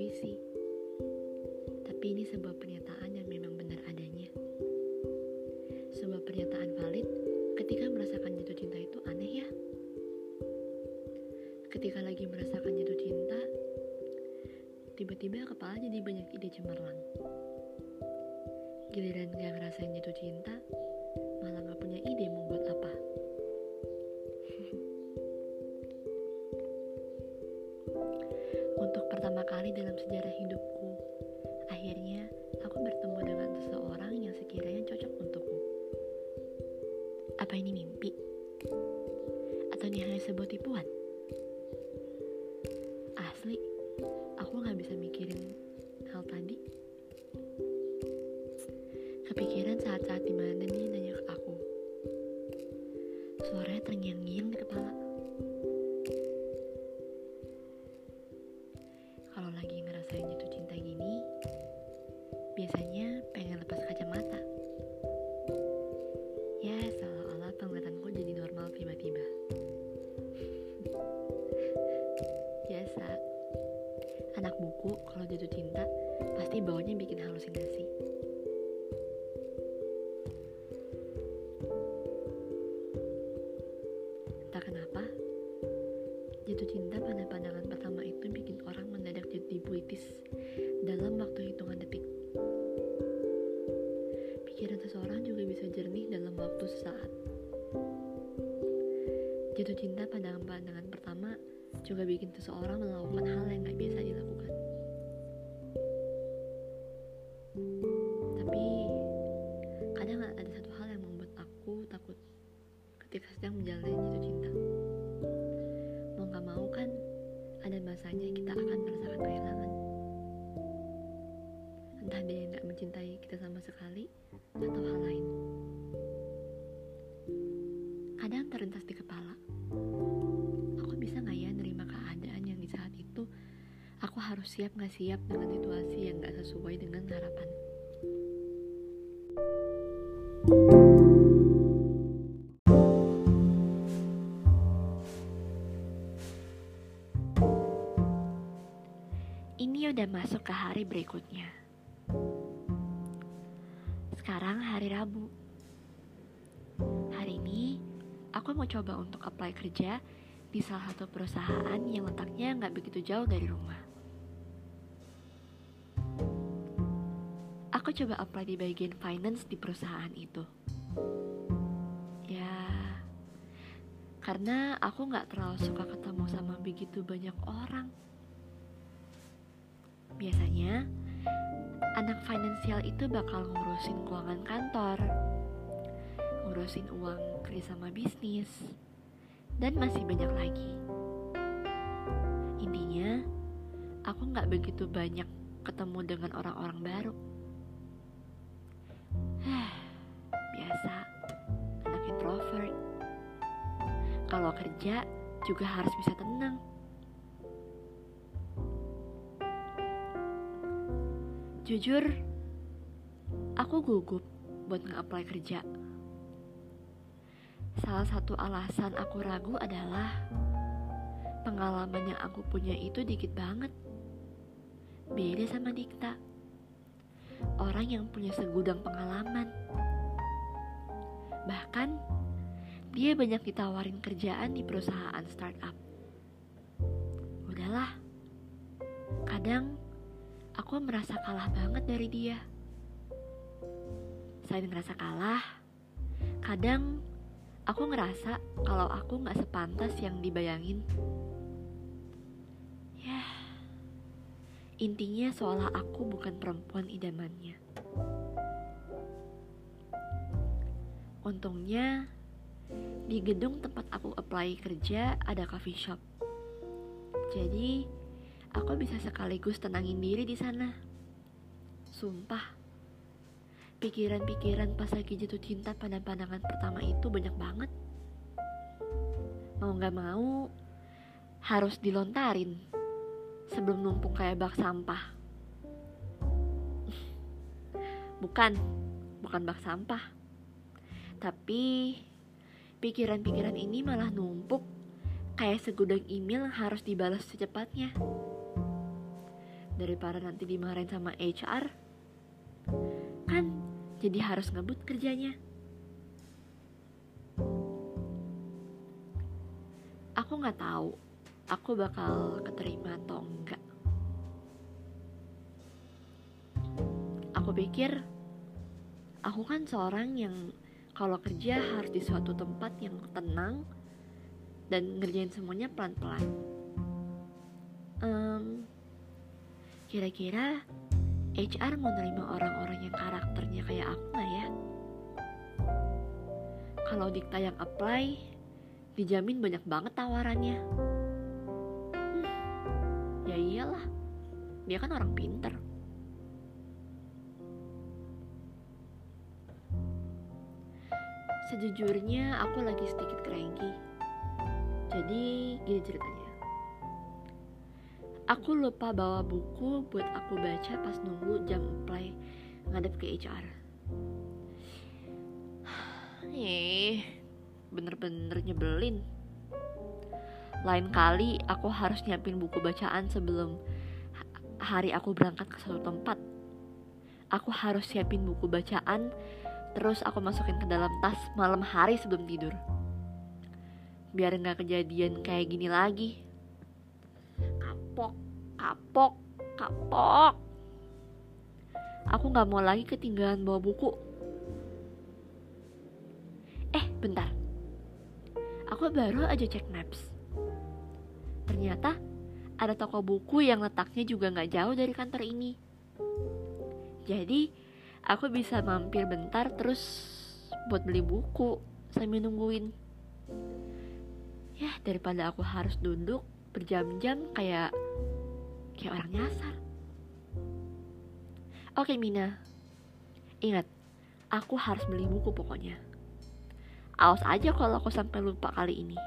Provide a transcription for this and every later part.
puisi, tapi ini sebuah pernyataan yang memang benar adanya. Sebuah pernyataan valid ketika merasakan jatuh cinta itu aneh ya. Ketika lagi merasakan jatuh cinta, tiba-tiba kepala jadi banyak ide cemerlang. Giliran gak ngerasain jatuh cinta, malah gak punya ide mau buat apa. Apa ini mimpi? Atau ini hanya sebuah tipuan? Anak buku kalau jatuh cinta pasti bawanya bikin halusinasi. Entah kenapa, jatuh cinta pada pandangan pertama itu bikin orang mendadak jadi puitis dalam waktu hitungan detik. Pikiran seseorang juga bisa jernih dalam waktu sesaat. Jatuh cinta pada juga bikin seseorang melakukan hal yang gak biasa dilakukan. Tapi kadang ada satu hal yang membuat aku takut ketika sedang menjalani jatuh cinta. Mau gak mau kan ada masanya kita akan merasakan kehilangan. Entah dia yang gak mencintai kita sama sekali atau hal lain. Kadang terlintas di kepala. Harus siap gak siap dengan situasi yang gak sesuai dengan harapan. Ini udah masuk ke hari berikutnya. Sekarang hari Rabu. Hari ini aku mau coba untuk apply kerja di salah satu perusahaan yang letaknya nggak begitu jauh dari rumah. Aku coba apply di bagian finance di perusahaan itu. Ya, karena aku nggak terlalu suka ketemu sama begitu banyak orang. Biasanya, anak finansial itu bakal ngurusin keuangan kantor, ngurusin uang kerjasama bisnis, dan masih banyak lagi. Intinya, aku nggak begitu banyak ketemu dengan orang-orang baru. Kalau kerja juga harus bisa tenang. Jujur, aku gugup buat nge-apply kerja. Salah satu alasan aku ragu adalah pengalaman yang aku punya itu dikit banget. Beda sama Dikta. Orang yang punya segudang pengalaman. Bahkan, dia banyak ditawarin kerjaan di perusahaan startup. Udahlah, kadang aku merasa kalah banget dari dia. Selain ngerasa kalah, kadang aku ngerasa kalau aku gak sepantas yang dibayangin. Ya, intinya seolah aku bukan perempuan idamannya. Untungnya, di gedung tempat aku apply kerja ada coffee shop. Jadi, aku bisa sekaligus tenangin diri di sana. Sumpah, pikiran-pikiran pas lagi jatuh cinta pada pandangan pertama itu banyak banget. Mau gak mau, harus dilontarin sebelum numpuk kayak bak sampah. Bukan, bukan bak sampah. Tapi pikiran-pikiran ini malah numpuk kayak segudang email yang harus dibalas secepatnya. Daripada nanti dimarahin sama HR, kan jadi harus ngebut kerjanya. Aku nggak tahu aku bakal keterima atau enggak. Aku pikir aku kan seorang yang kalau kerja harus di suatu tempat yang tenang dan ngerjain semuanya pelan-pelan. Um, kira-kira HR mau nerima orang-orang yang karakternya kayak aku nggak ya? Kalau Dikta yang apply, dijamin banyak banget tawarannya. Hmm, ya iyalah, dia kan orang pinter. Sejujurnya aku lagi sedikit cranky. Jadi gini ceritanya. Aku lupa bawa buku buat aku baca pas nunggu jam apply ngadep ke HR. Eh, bener-bener nyebelin. Lain kali aku harus nyiapin buku bacaan sebelum hari aku berangkat ke suatu tempat. Aku harus siapin buku bacaan Terus aku masukin ke dalam tas malam hari sebelum tidur. Biar nggak kejadian kayak gini lagi. Kapok, kapok, kapok. Aku nggak mau lagi ketinggalan bawa buku. Eh, bentar. Aku baru aja cek maps. Ternyata ada toko buku yang letaknya juga nggak jauh dari kantor ini. Jadi, aku bisa mampir bentar terus buat beli buku sambil nungguin. Ya daripada aku harus duduk berjam-jam kayak kayak orang nyasar. Oke Mina. Ingat aku harus beli buku pokoknya. Awas aja kalau aku sampai lupa kali ini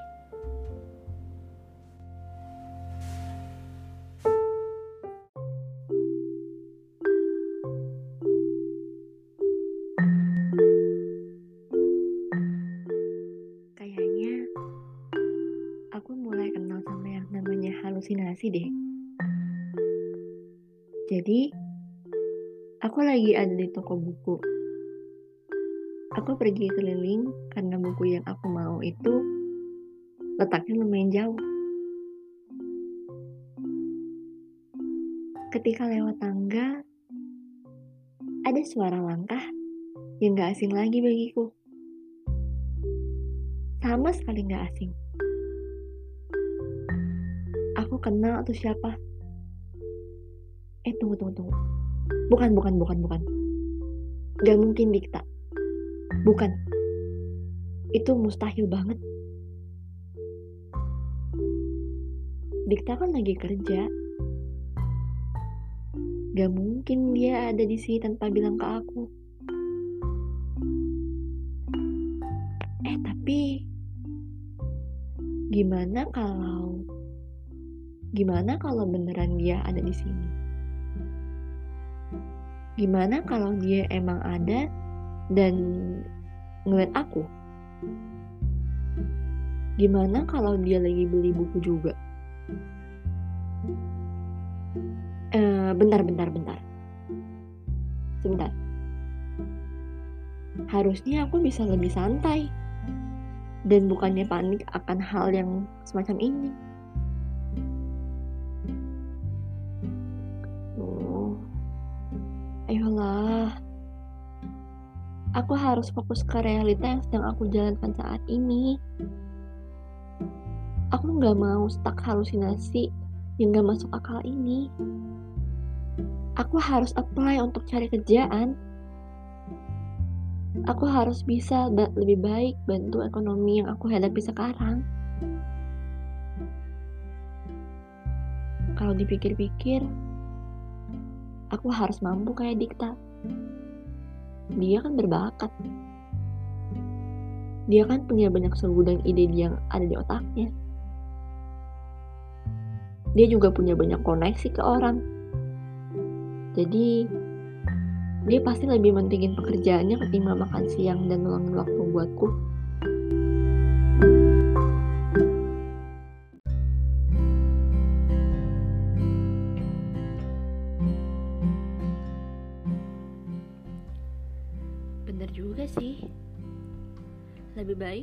halusinasi deh. Jadi, aku lagi ada di toko buku. Aku pergi keliling karena buku yang aku mau itu letaknya lumayan jauh. Ketika lewat tangga, ada suara langkah yang gak asing lagi bagiku. Sama sekali gak asing aku kenal atau siapa? Eh tunggu tunggu tunggu. Bukan bukan bukan bukan. Gak mungkin Dikta. Bukan. Itu mustahil banget. Dikta kan lagi kerja. Gak mungkin dia ada di sini tanpa bilang ke aku. Eh tapi gimana kalau Gimana kalau beneran dia ada di sini? Gimana kalau dia emang ada dan ngeliat aku? Gimana kalau dia lagi beli buku juga? Uh, bentar, bentar, bentar. Sebentar. Harusnya aku bisa lebih santai dan bukannya panik akan hal yang semacam ini. Aku harus fokus ke realita yang sedang aku jalankan saat ini. Aku nggak mau stuck halusinasi yang gak masuk akal ini. Aku harus apply untuk cari kerjaan. Aku harus bisa lebih baik bantu ekonomi yang aku hadapi sekarang. Kalau dipikir-pikir, aku harus mampu kayak Dikta. Dia kan berbakat. Dia kan punya banyak segudang ide yang ada di otaknya. Dia juga punya banyak koneksi ke orang. Jadi, dia pasti lebih mentingin pekerjaannya ketimbang makan siang dan luangin waktu buatku. Bener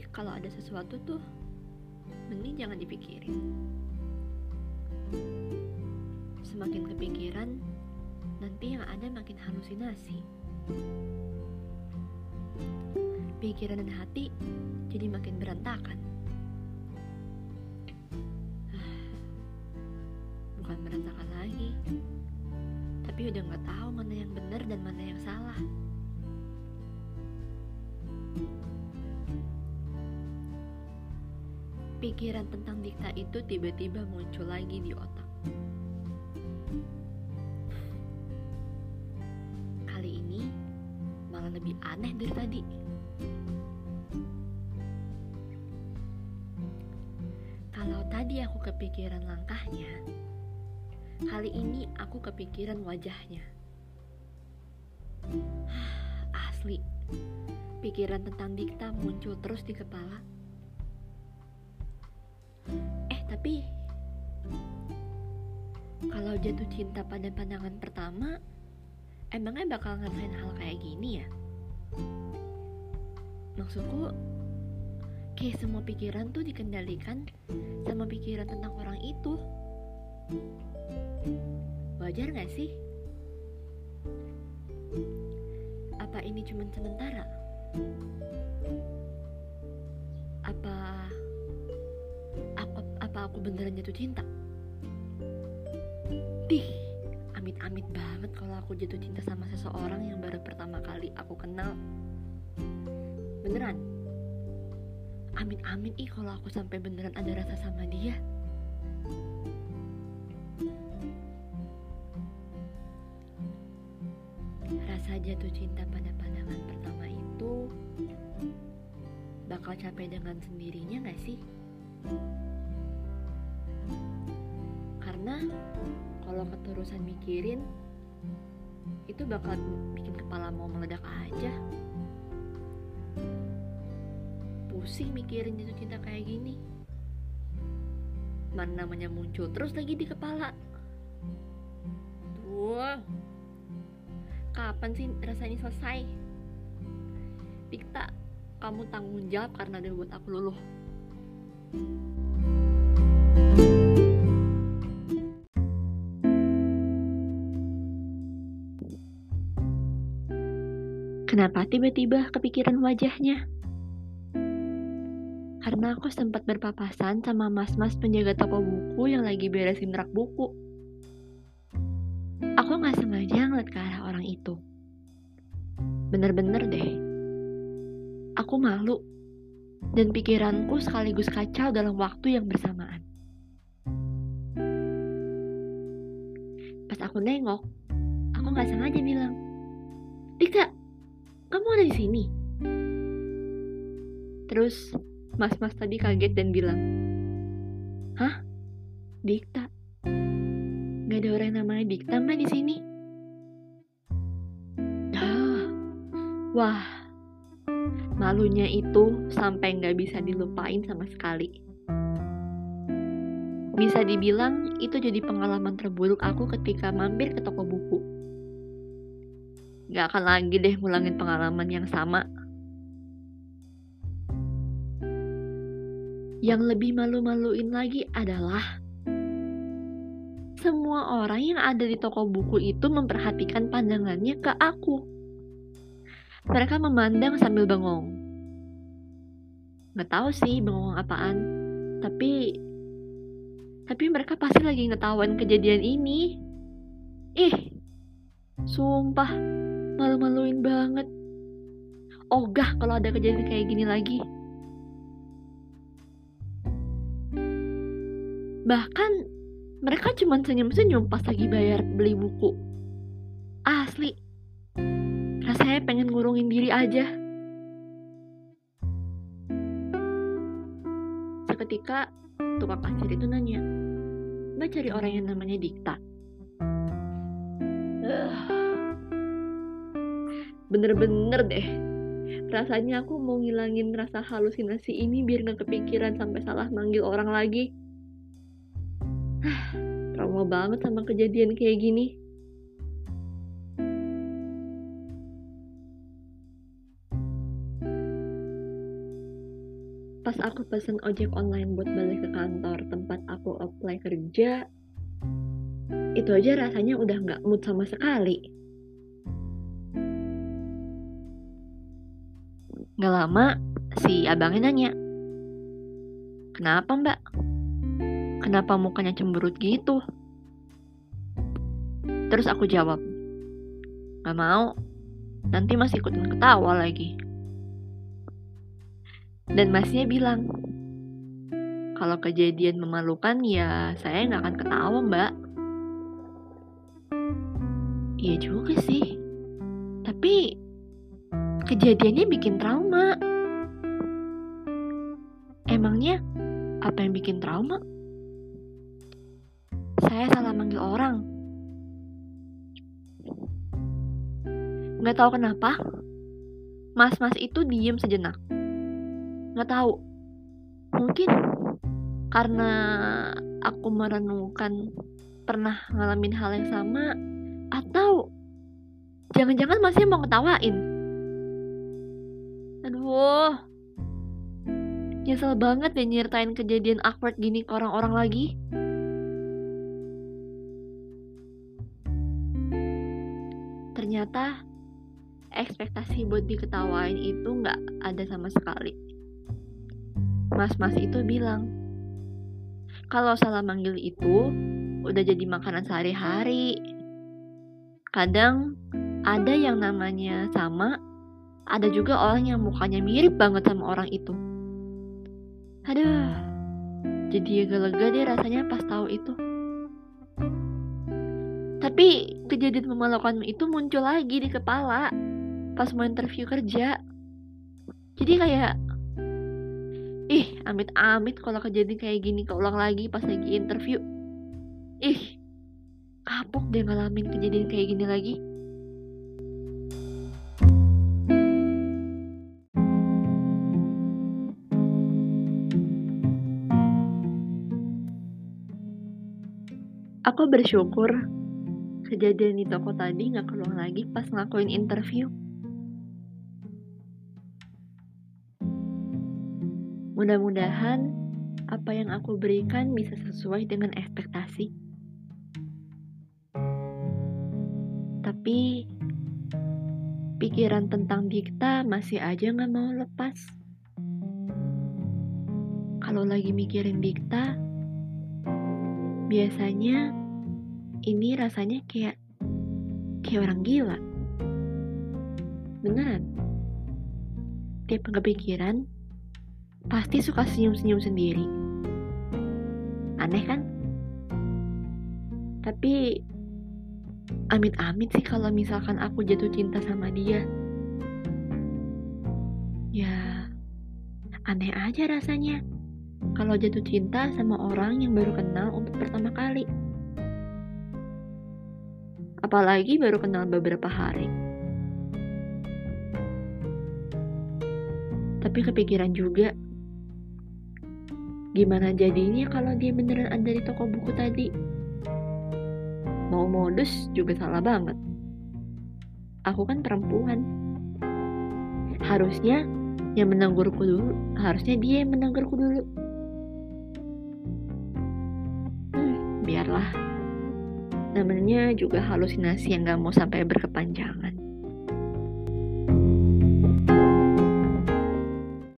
Kalau ada sesuatu tuh, mending jangan dipikirin. Semakin kepikiran, nanti yang ada makin halusinasi. Pikiran dan hati jadi makin berantakan. Bukan berantakan lagi, tapi udah nggak tahu mana yang benar dan mana yang salah. Pikiran tentang dikta itu tiba-tiba muncul lagi di otak. lebih aneh dari tadi. Kalau tadi aku kepikiran langkahnya, kali ini aku kepikiran wajahnya. Asli, pikiran tentang Dikta muncul terus di kepala. Tapi kalau jatuh cinta pada pandangan pertama, emangnya bakal ngerasain hal kayak gini ya? Maksudku, kayak semua pikiran tuh dikendalikan sama pikiran tentang orang itu. Wajar gak sih? Apa ini cuma sementara? Apa aku aku beneran jatuh cinta? Dih, amit-amit banget kalau aku jatuh cinta sama seseorang yang baru pertama kali aku kenal beneran amin-amin ih kalau aku sampai beneran ada rasa sama dia rasa jatuh cinta pada pandangan pertama itu bakal capek dengan sendirinya gak sih? Kalau keterusan mikirin itu bakal bikin kepala mau meledak aja. Pusing mikirin jatuh cinta kayak gini. Mana namanya muncul terus lagi di kepala. Wah, kapan sih rasanya selesai? Dikta kamu tanggung jawab karena udah buat aku luluh Kenapa tiba-tiba kepikiran wajahnya? karena aku sempat berpapasan sama mas-mas penjaga toko buku yang lagi beresin rak buku. Aku gak sengaja ngeliat ke arah orang itu. Bener-bener deh. Aku malu dan pikiranku sekaligus kacau dalam waktu yang bersamaan. Pas aku nengok, aku gak sengaja bilang, Dika, kamu ada di sini? Terus Mas-mas tadi kaget dan bilang, Hah? Dikta? Gak ada orang yang namanya Dikta mbak di sini? Ah, wah, malunya itu sampai gak bisa dilupain sama sekali. Bisa dibilang itu jadi pengalaman terburuk aku ketika mampir ke toko buku. Gak akan lagi deh ngulangin pengalaman yang sama Yang lebih malu-maluin lagi adalah semua orang yang ada di toko buku itu memperhatikan pandangannya ke aku. Mereka memandang sambil bengong. Nggak tahu sih bengong apaan, tapi tapi mereka pasti lagi ngetawain kejadian ini. Ih, sumpah malu-maluin banget. Ogah kalau ada kejadian kayak gini lagi. Bahkan mereka cuma senyum-senyum pas lagi bayar beli buku. Asli, rasanya pengen ngurungin diri aja. Seketika tukang kasir itu nanya, Mbak cari orang yang namanya Dikta. Uh, bener-bener deh. Rasanya aku mau ngilangin rasa halusinasi ini biar gak kepikiran sampai salah manggil orang lagi. Trauma banget sama kejadian kayak gini. Pas aku pesen ojek online buat balik ke kantor tempat aku apply kerja itu aja rasanya udah nggak mood sama sekali Gak lama, si abangnya nanya, Kenapa mbak? Kenapa mukanya cemberut gitu? Terus aku jawab, Gak mau, nanti masih ikutin ketawa lagi. Dan masnya bilang, kalau kejadian memalukan ya saya nggak akan ketawa mbak. Iya juga sih, tapi kejadiannya bikin trauma. Emangnya apa yang bikin trauma? Saya salah manggil orang. Gak tahu kenapa, mas-mas itu diem sejenak. Gak tahu, mungkin karena aku merenungkan pernah ngalamin hal yang sama, atau jangan-jangan masih mau ngetawain. Nyesel banget ya nyertain kejadian awkward gini ke orang-orang lagi. Ternyata ekspektasi buat diketawain itu nggak ada sama sekali. Mas-mas itu bilang, kalau salah manggil itu udah jadi makanan sehari-hari. Kadang ada yang namanya sama, ada juga orang yang mukanya mirip banget sama orang itu. Aduh, jadi agak lega deh rasanya pas tahu itu. Tapi kejadian memalukan itu muncul lagi di kepala pas mau interview kerja. Jadi kayak, ih amit-amit kalau kejadian kayak gini keulang lagi pas lagi interview. Ih, kapok deh ngalamin kejadian kayak gini lagi. Aku bersyukur kejadian di toko tadi nggak keluar lagi pas ngelakuin interview. Mudah-mudahan apa yang aku berikan bisa sesuai dengan ekspektasi. Tapi pikiran tentang Dikta masih aja nggak mau lepas. Kalau lagi mikirin Dikta, biasanya ini rasanya kayak kayak orang gila. Beneran. Tiap kepikiran, pasti suka senyum-senyum sendiri. Aneh kan? Tapi amit-amit sih kalau misalkan aku jatuh cinta sama dia. Ya, aneh aja rasanya kalau jatuh cinta sama orang yang baru kenal untuk pertama kali. Apalagi baru kenal beberapa hari. Tapi kepikiran juga, gimana jadinya kalau dia beneran ada di toko buku tadi? Mau modus juga salah banget. Aku kan perempuan. Harusnya yang menegurku dulu, harusnya dia yang menegurku dulu. biarlah namanya juga halusinasi yang gak mau sampai berkepanjangan